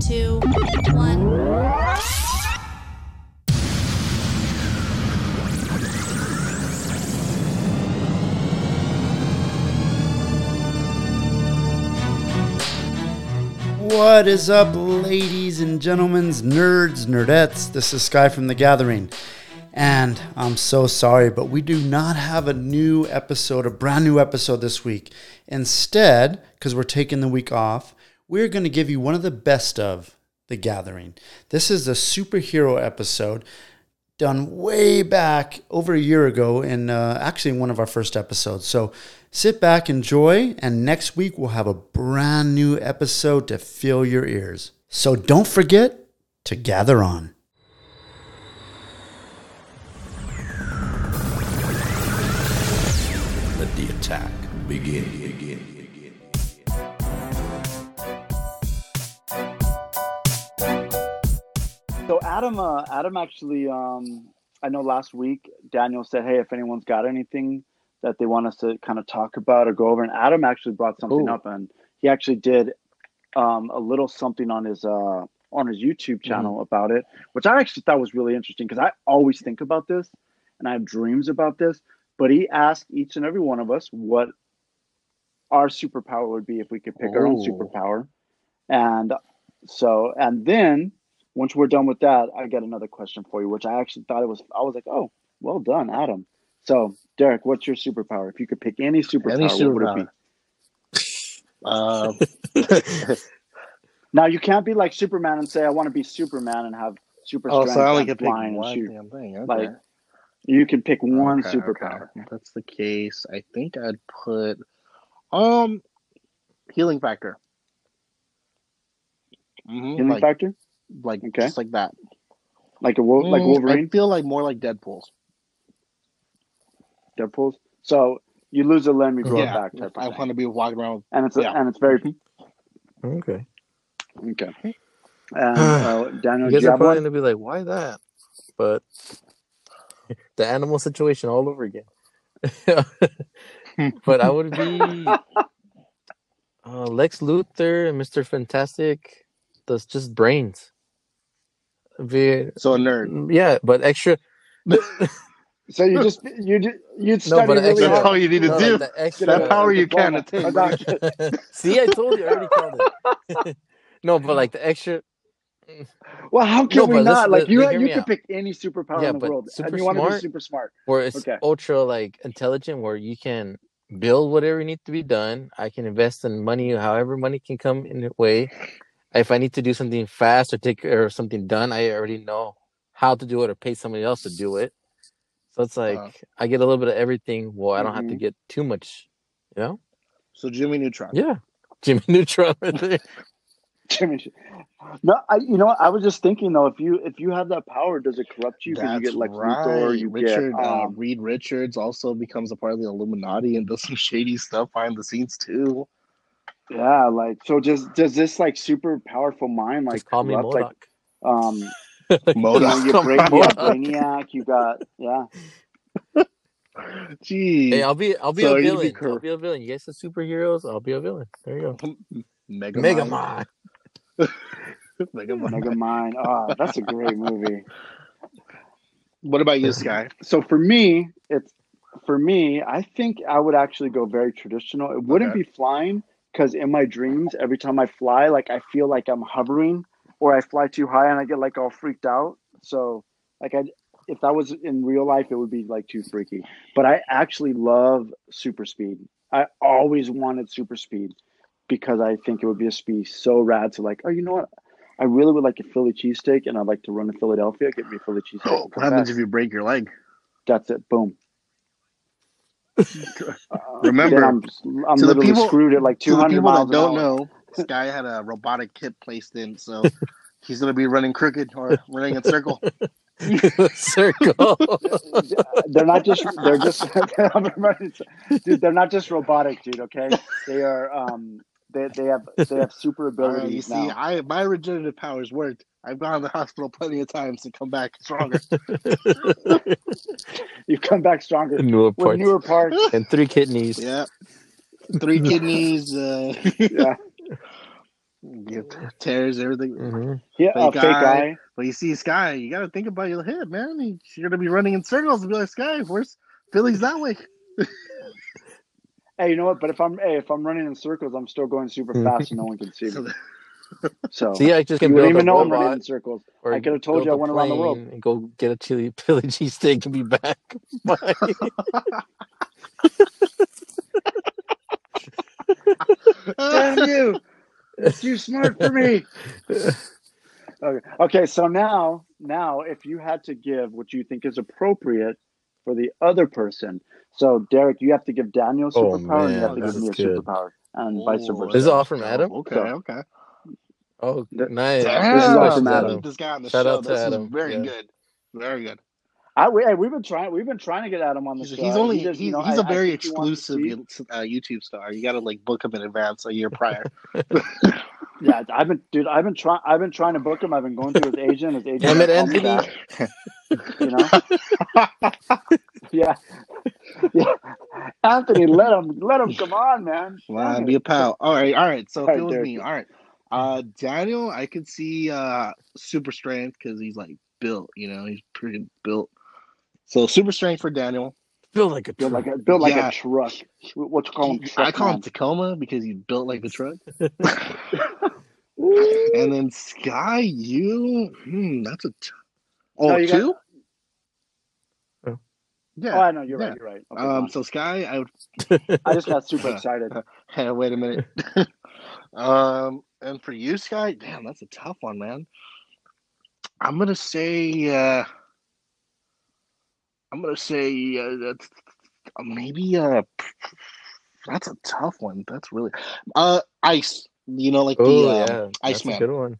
two, one. What is up, ladies and gentlemen, nerds, nerdettes? This is Sky from The Gathering. And I'm so sorry, but we do not have a new episode, a brand new episode this week. Instead, because we're taking the week off, we're going to give you one of the best of The Gathering. This is the superhero episode done way back over a year ago in uh, actually one of our first episodes. So sit back, enjoy, and next week we'll have a brand new episode to fill your ears. So don't forget to gather on. Let the attack begin. So Adam, uh, Adam actually, um, I know last week Daniel said, "Hey, if anyone's got anything that they want us to kind of talk about or go over," and Adam actually brought something Ooh. up, and he actually did um, a little something on his uh, on his YouTube channel about it, which I actually thought was really interesting because I always think about this and I have dreams about this. But he asked each and every one of us what our superpower would be if we could pick our own superpower, and so and then once we're done with that, I got another question for you, which I actually thought it was. I was like, oh, well done, Adam. So, Derek, what's your superpower? If you could pick any superpower, Any what would it be? Uh, Now, you can't be like Superman and say, I want to be Superman and have super oh, strength so I only and can pick and one shoot. damn thing. Okay. Like, You can pick one Okay, superpower. okay. That's the case, I think I'd put um healing factor. hmm Healing like, factor, like Okay. just like that. like a Wol- like Mm, Wolverine, I feel like more like Deadpool's. Deadpool's. So you lose a limb, you grow it yeah, back type I want to be walking around. and it's yeah. and it's very Okay. okay. And uh, Daniel, You do guys you are probably gonna be like, why that? But the animal situation all over again. but I would be uh, Lex Luthor and Mister Fantastic. That's just brains. Be, So a nerd. Mm, yeah, but extra. So you just you ju- you'd No, study but really That's all you need to no, do. like the extra. that power you can't attain. See, I told you. I already called it. no, but like the extra. Mm. Well, how can No, we not? listen, like you, hear you me could out. pick any superpower Yeah, in the but world, super and you want to be smart- super smart. where it's Okay. ultra like intelligent where you can build whatever needs to be done i can invest in money however money can come in the way if i need to do something fast or take care of something done i already know how to do it or pay somebody else to do it so it's like Uh-huh. i get a little bit of everything well i don't have to Mhm. get too much you know So Jimmy Neutron. yeah jimmy neutron Jimmy, no, I you know? I was just thinking though, if you if you have that power, does it corrupt you? Because you get Lex right. Luthor, you Richard get uh, um, Reed Richards also becomes a part of the Illuminati and does some shady stuff behind the scenes too. Yeah, like so. Does does this like super powerful mind like just call me corrupt, MODOK. like um you MODOK. know, you, brain, you got Brainiac, you got yeah. Gee, hey i'll be i'll be So a you'd be villain cor- i'll be a villain you guys are superheroes i'll be a villain there you go Mega mega Mind. Mega Mind. Mega Mind. Oh, that's a great movie. What about you, Sky? So for me, it's for me. I think I would actually go very traditional. It wouldn't Okay. be flying because in my dreams, every time I fly, like I feel like I'm hovering, or I fly too high and I get like all freaked out. So like I, if that was in real life, it would be like too freaky. But I actually love super speed. I always wanted super speed because I think it would be just be so rad to like, oh, you know what? I really would like a Philly cheesesteak, and I'd like to run to Philadelphia. Get me a Philly cheesesteak. and what happens if you break your leg? That's it. Boom. Remember, I'm, I'm to the people- screwed at like To the 200 people miles that don't know, this guy had a robotic hip placed in, so he's gonna be running crooked or running in circle. circle They're not just. They're just. dude, they're not just robotic, dude. Okay, they are. Um, they they have they have super All right, you abilities see, now. I my regenerative powers worked. I've gone to the hospital plenty of times and come back stronger. You've come back stronger newer with parts newer parts. and three kidneys yeah, three kidneys. Uh, Yeah. Yeah, tears everything. hmm Yeah, a Fake fake guy. guy. But you see Sky, you got to think about your head, man. You- You're gonna be running in circles and be like, Sky, where's Philly's that way? Hey, you know what? But if I'm hey, if I'm running in circles, I'm still going super fast, and no one can see me. So See, I just you can wouldn't a even know I'm running in circles. Or I could have told you I went around the world. And go get a chili Philly cheesesteak and be back. Damn you! You're too smart for me. Okay. okay, so now, now, if you had to give what you think is appropriate for the other person, so Derek, you have to give Daniel a Oh, superpower, and you have to this give me a good. superpower, and vice Oh, versa. This is all from oh, Adam? Okay, So- okay. Oh, Th- nice. Damn, This is all Questions, from Adam. this guy on the Shout show. out to this Adam, is very yeah. good. Very good. I we, we've been trying, we've been trying to get Adam on the He's, show. he's only He just, he's, you know, he's I- a I very think he wants to exclusive see- uh, YouTube star. You got to like book him in advance a year prior. Yeah, I've been, dude. I've been trying. I've been trying to book him. I've been going through his agent. His agent. Damn it, Anthony. back, You know. yeah. Yeah. Anthony, let him. Let him come on, man. Wow, be a pal. All right, all right. So All right, it was me, all right. Uh, Daniel, I could see uh super strength because he's like built. You know, he's pretty built. So super strength for Daniel. Built like a Build truck. like a build like Yeah. a truck. What you call him? I Truck call him. Tacoma because he's built like a truck. and then Sky, you, hmm, that's a. T- oh, No, you got- Oh. Yeah. Oh, I know. You're yeah. right. You're right. Okay, um. fine. So Sky, I would. I just got super excited. Hey, wait a minute. um. And for you, Sky, damn, that's a tough one, man. I'm gonna say. uh I'm gonna say uh, that's uh, maybe. Uh, that's a tough one. That's really. Uh, ice. You know, like the Oh, um, yeah. That's a Iceman. good one.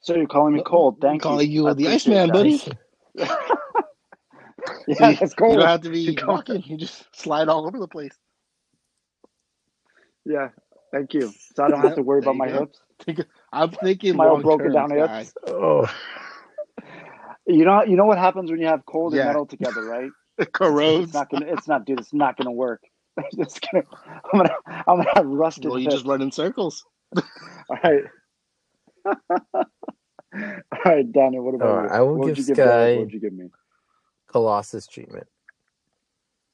So you're calling me cold? Thank you. calling you I the appreciate Iceman, buddy. yeah, You- it's cold. You don't have to be You don't- walking. You just slide all over the place. Yeah. Thank you. So I don't have to worry about my go. hips. I'm thinking My old broken down guy. hips. Oh, You know, you know what happens when you have cold and metal together, right? It Corrodes. not gonna. It's not, dude. It's not gonna work. it's gonna. I'm gonna. I'm gonna have rusted. Well, you hips. just run in circles. All right. All right, Daniel. What about All right, you? I will what would give you give Sky- What would you give me? Colossus treatment.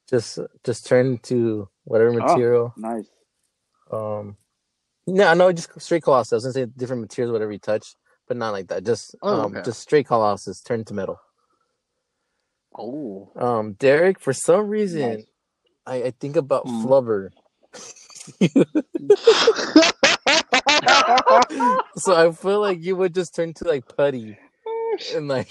Just, just turn to whatever Oh. material. Nice. Um, no, no, just straight Colossus. I was gonna say different materials, whatever you touch, but not like that. Just, Oh, um, okay. just straight Colossus. Turn to metal. Oh. Um, Derek, for some reason, Nice. I, I think about Mm. Flubber. so I feel like you would just turn to like putty and like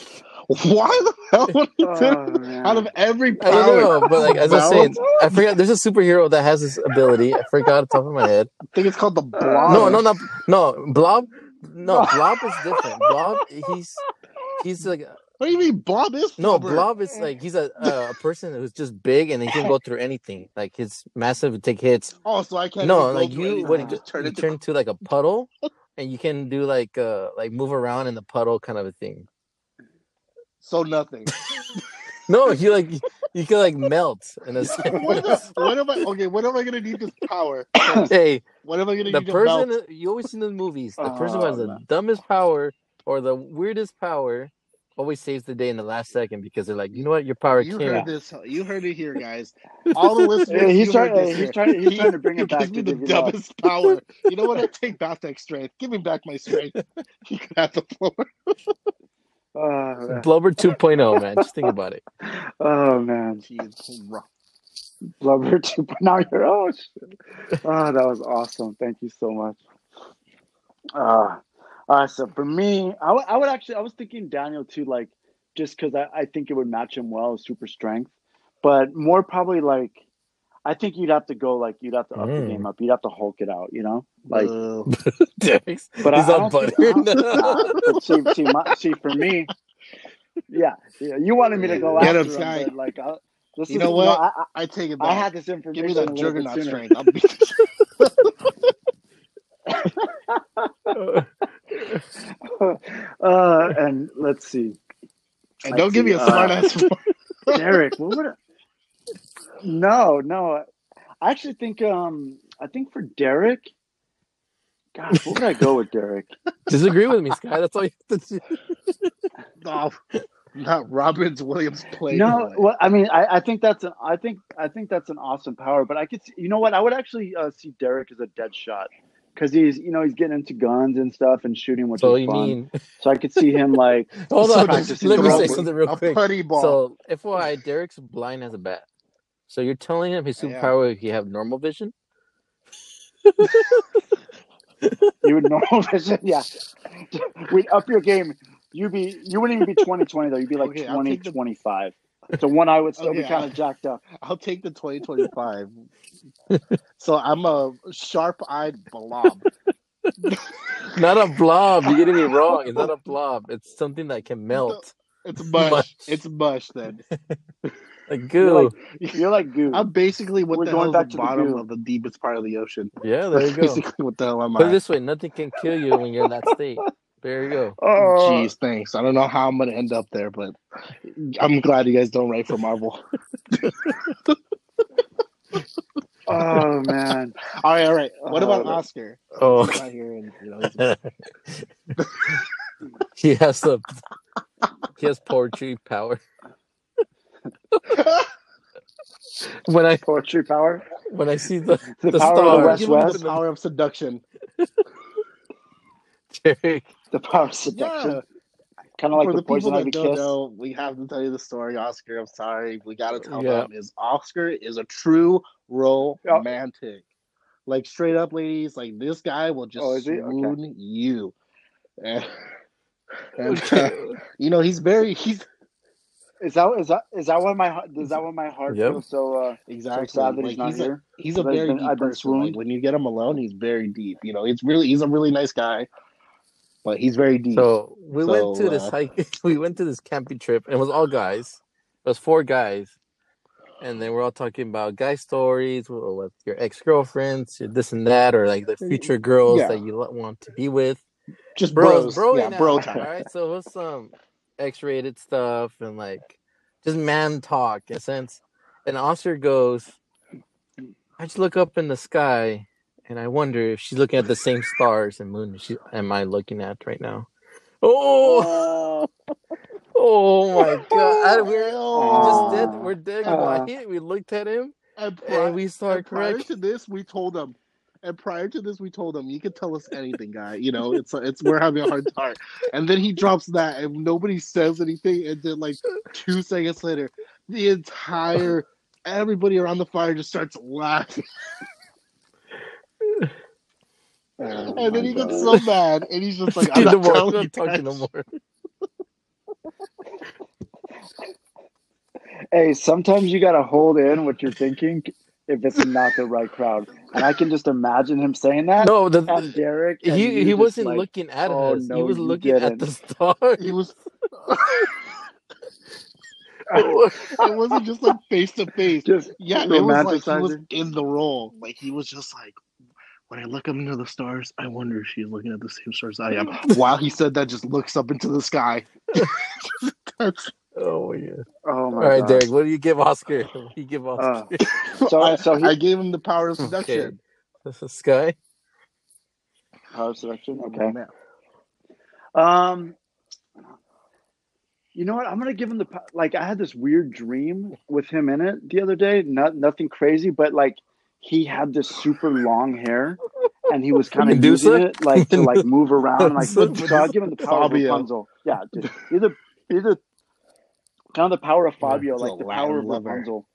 Why the hell would you Oh, do man. out of every I power? don't know, but like as I was saying, I forgot there's a superhero that has this ability. I forgot off the top of my head. I think it's called the blob. No, no, no, no. Blob, no, Blob is different. Blob, he's he's like What do you mean blob is no, flubber? Blob is like he's a uh, a person who's just big and he can go through anything. Like his massive take hits. Oh, so I can't. No, like you would just turn you into turn to like a puddle, and you can do like uh like move around in the puddle kind of a thing. So nothing. No, you like you can like melt in a what, sense. am, what am I? Okay, what am I gonna need this power? hey, What am I gonna the need to person melt? you always see in the movies, the person who has the man. dumbest power or the weirdest power always saves the day in the last second because they're like, you know what, your power You can't. heard this. You heard it here, guys. All the listeners. Yeah, he's trying- heard he's here. trying- he's trying to bring it back gives me to the give you love. dumbest power. You know what? I take Baltec strength. Give me back my strength. You can have the floor. Oh. Blubber 2.0, man. Just think about it. Oh man. Jeez, rough. Blubber two. Now you're oh shit. Oh, that was awesome. Thank you so much. Uh, uh so for me, I would- I would actually I was thinking Daniel too, like just because I, I think it would match him well, super strength. But more probably like I think you'd have to go like you'd have to up the Mm. game up. You'd have to Hulk it out, you know? Like Uh, but I, I don't think- buttered. I don't- see, see, my, see, for me, yeah, yeah, you wanted me to go Get after him, him, but like, I, this You is, know what? I, I take it I, I back. had this information. Give me a that juggernaut sooner. strength. I'll beat uh, and let's see, And don't give me a Uh, smart ass. Derek. What would? I, no, no. I actually think um I think for Derek, God, what would I go with, Derek? Disagree with me, Sky. That's all you have to do. Oh, not Robin Williams play. No, well, I mean, I, I think that's an, I think, I think that's an awesome power. But I could, see, you know what? I would actually uh, see Derek as a dead shot because he's, you know, he's getting into guns and stuff and shooting, which So is you fun. mean? So I could see him like, Hold on. practicing Let me say with something real a quick. putty ball. So, FYI, Derek's blind as a bat. So you're telling him his I am. superpower he have normal vision? you would normal vision. Yeah, we'd up your game. You'd be, you wouldn't even be twenty twenty though. You'd be like Okay, I'll twenty the- twenty five. So one eye would still be kind of jacked up. I'll take the 2025. so I'm a sharp-eyed blob. Not a blob. You're getting me wrong. It's not a blob. It's something that can melt. It's mush. Mush. It's mush then. Like You're goo. like, you're like goo. I'm basically what We're the going hell back is to the the bottom goo. of the deepest part of the ocean. yeah, there you go. basically what the hell am Put it this way: nothing can kill you when you're in that state. There you go. oh, Jeez, thanks. I don't know how I'm gonna end up there, but I'm glad you guys don't write for Marvel. oh man. All right, all right. What about Uh, Oscar? Oh, He's not here, and you know, he's- he has the he has poetry power. When I Poetry power. when I see the The, The power stars. of the West West. the power of seduction. Derek, The power of seduction. Yeah. Kind of like For the, the people poison that ivy don't kiss. know, we have to tell you the story, Oscar. I'm sorry. We got to tell Yeah. them is Oscar is a true Yeah. romantic. Like straight up, ladies, like this guy will just Oh, is he? Okay. swoon you. And, and, uh, you know, he's very he's Is that is that is that why my is that why my heart Yep. feels so uh exactly so sad that like, he's not he's a here? he's a very been- deep I've been person. Like when you get him alone, he's very deep. You know, it's really he's a really nice guy, but he's very deep. So we went So, to this uh, hike. We went to this camping trip, and it was all guys. It was four guys, and they were all talking about guy stories with with your ex girlfriends, this and that, or like the future girls Yeah. that you want to be with. just Bros, bros, bro, yeah, now, bro time. right, so it was some X-rated stuff and like just man talk in a sense. And Oscar goes, I just look up in the sky and I wonder if she's looking at the same stars and moon she am I looking at right now. Oh, oh my god! I, we're we just dead. We're dead Uh. We looked at him And, pri- and we started and prior correct. to this, we told him. And prior to this, we told him, "You can tell us anything, guy. You know, it's it's we're having a hard time." And then he drops that, and nobody says anything. And then, like two seconds later, the entire everybody around the fire just starts laughing. Oh And then my he gets so mad, and he's just like, "I'm not more. I'm telling not you talking no more. Hey, sometimes you gotta hold in what you're thinking if it's not the right crowd. And I can just imagine him saying that. No, the, And Derek, and he he wasn't like, looking at "Oh, us. he was looking at didn't." the stars. He was. It It wasn't just like face to face. Yeah, it was like he was in the role. Like he was just like, when I look up into the stars, I wonder if she's looking at the same stars I am. While he said that, just looks up into the sky. That's, oh yeah. Oh All my right, god. Derek. What do you give Oscar? What do you give Oscar? So I, so he I gave him the power of okay. seduction. This is Sky. power selection. Oh, Okay. man. Um, you know what? I'm gonna give him the like. I had this weird dream with him in it the other day. Not nothing crazy, but like he had this super long hair, and he was kind of Medusa? using it like to like move around. Like so, I'll give him the power Fabio. of Rapunzel. Yeah, dude. either either kind of the power of Fabio, He's a like the Latin power of lover. Rapunzel,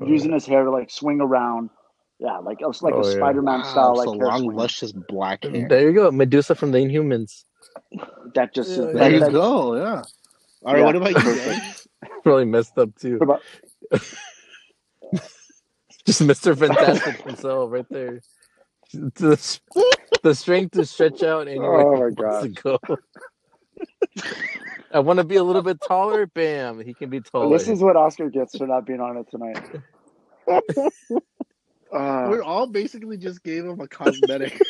Oh, using his hair to like swing around. Yeah, like it was like Oh, a yeah. Spider-Man Wow, style, like so long, swing. luscious black hair. There you go. Medusa from the Inhumans. That just Yeah, that, There you that- go. Yeah. All right. Yeah. What about you, Dan? Probably messed up too. About- Just Mr. Fantastic himself right there. The, the strength to stretch out anywhere Oh, my he wants to go. I want to be a little bit taller. Bam, he can be taller. This is what Oscar gets for not being on it tonight. Uh, We all basically just gave him a cosmetic.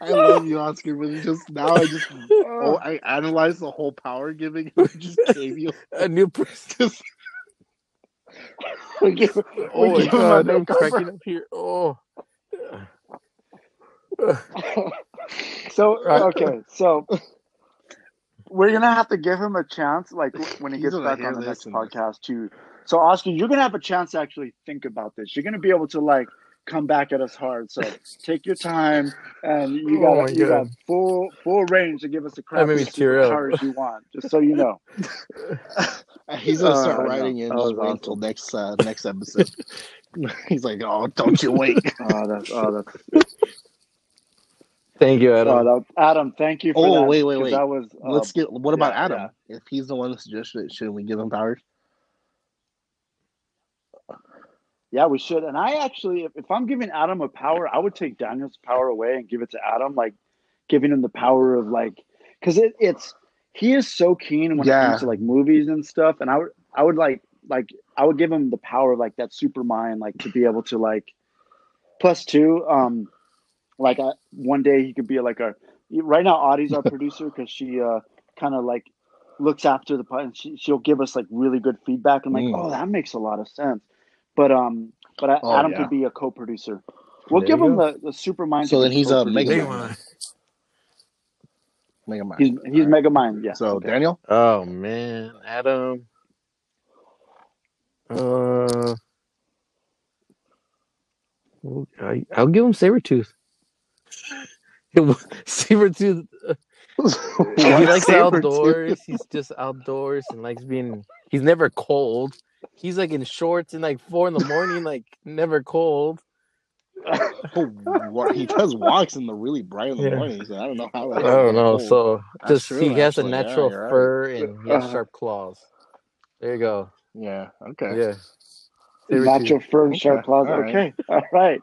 I love you, Oscar, but just now I just oh, I analyzed the whole power giving. I just gave you a new person. we give, we Oh my give him god, I'm cracking up here. Oh. So Right. okay, so we're gonna have to give him a chance, like when he He's gets back on the next podcast too. So Oscar, you're gonna have a chance to actually think about this. You're gonna be able to like come back at us hard. So take your time, and you Oh got my you got full full range to give us the crap made me tear cars you want. Just so you know. He's gonna Uh, start no, writing in just wait awesome. until next uh, next episode. He's like, oh, don't you wait. Oh, that's oh, that's Thank you, Adam. that, Adam. Thank you for Oh, that. wait, wait, 'cause wait. That was uh, Let's get. What about yeah, Adam? If he's the one that suggested it, shouldn't we give him powers? Yeah, we should. And I actually, if, if I'm giving Adam a power, I would take Daniel's power away and give it to Adam, like giving him the power of like, because it, it's he is so keen when it comes to like movies and stuff. And I would, I would like, like I would give him the power of like that super mind, like to be able to like, plus two, um, like I, one day he could be like a. Right now, Audie's our producer because she uh kind of like looks after the pod and she, she'll give us like really good feedback. I'm like, Mm. oh, that makes a lot of sense. But um, but I, Oh, Adam yeah. could be a co-producer. We'll There give him go. the, the super mind. So then he's a co-producer. Mega Big Man. one. Mega Man. He's he's All right. Mega Mind. Yeah. So okay. Daniel, Oh man, Adam. Uh, I, I'll give him Sabretooth. Sabretooth, he likes outdoors. He's just outdoors and likes being. He's never cold. He's like in shorts and like four in the morning, like never cold. Oh, he does walks in the really bright in the Yeah. mornings. and I don't know how. I don't know. cold. So oh, That's just true, he has a actually. Yeah, natural you're right. fur and he has sharp claws. There you go. yeah, okay. Yeah. Natural fur and sharp Okay, claws. all right. Okay. All right.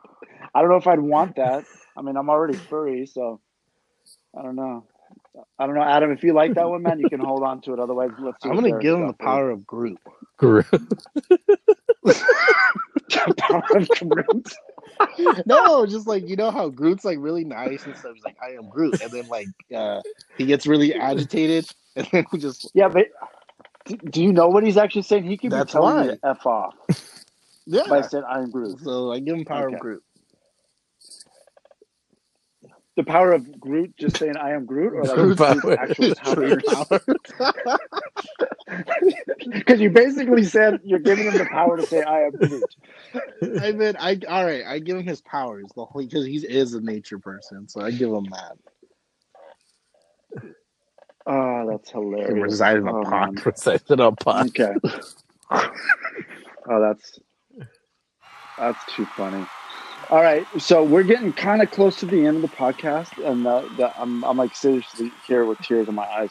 I don't know if I'd want that. I mean, I'm already furry, so I don't know. I don't know, Adam. If you like that one, man, you can hold on to it. Otherwise, let's. see I'm gonna give him the power of Groot. Groot. power of Groot. no, just like you know how Groot's like really nice and stuff. He's like, I am Groot, and then like uh he gets really agitated, and then he just Yeah, but do, do you know what he's actually saying? He could be telling why. you to f off Yeah, by yeah. saying "I'm Groot." So I give him power Okay. of Groot. The power of Groot just saying "I am Groot," or like Groot Groot's power. actual powers. power. Because you basically said you're giving him the power to say "I am Groot." I mean, I all right. I give him his powers the whole because he is a nature person, so I give him that. Oh, that's hilarious. He can hilarious. reside in a Oh, pot. man. Precisely on pot. Okay. oh, that's that's too funny. All right, so we're getting kind of close to the end of the podcast, and uh, the, I'm I'm like seriously here with tears in my eyes.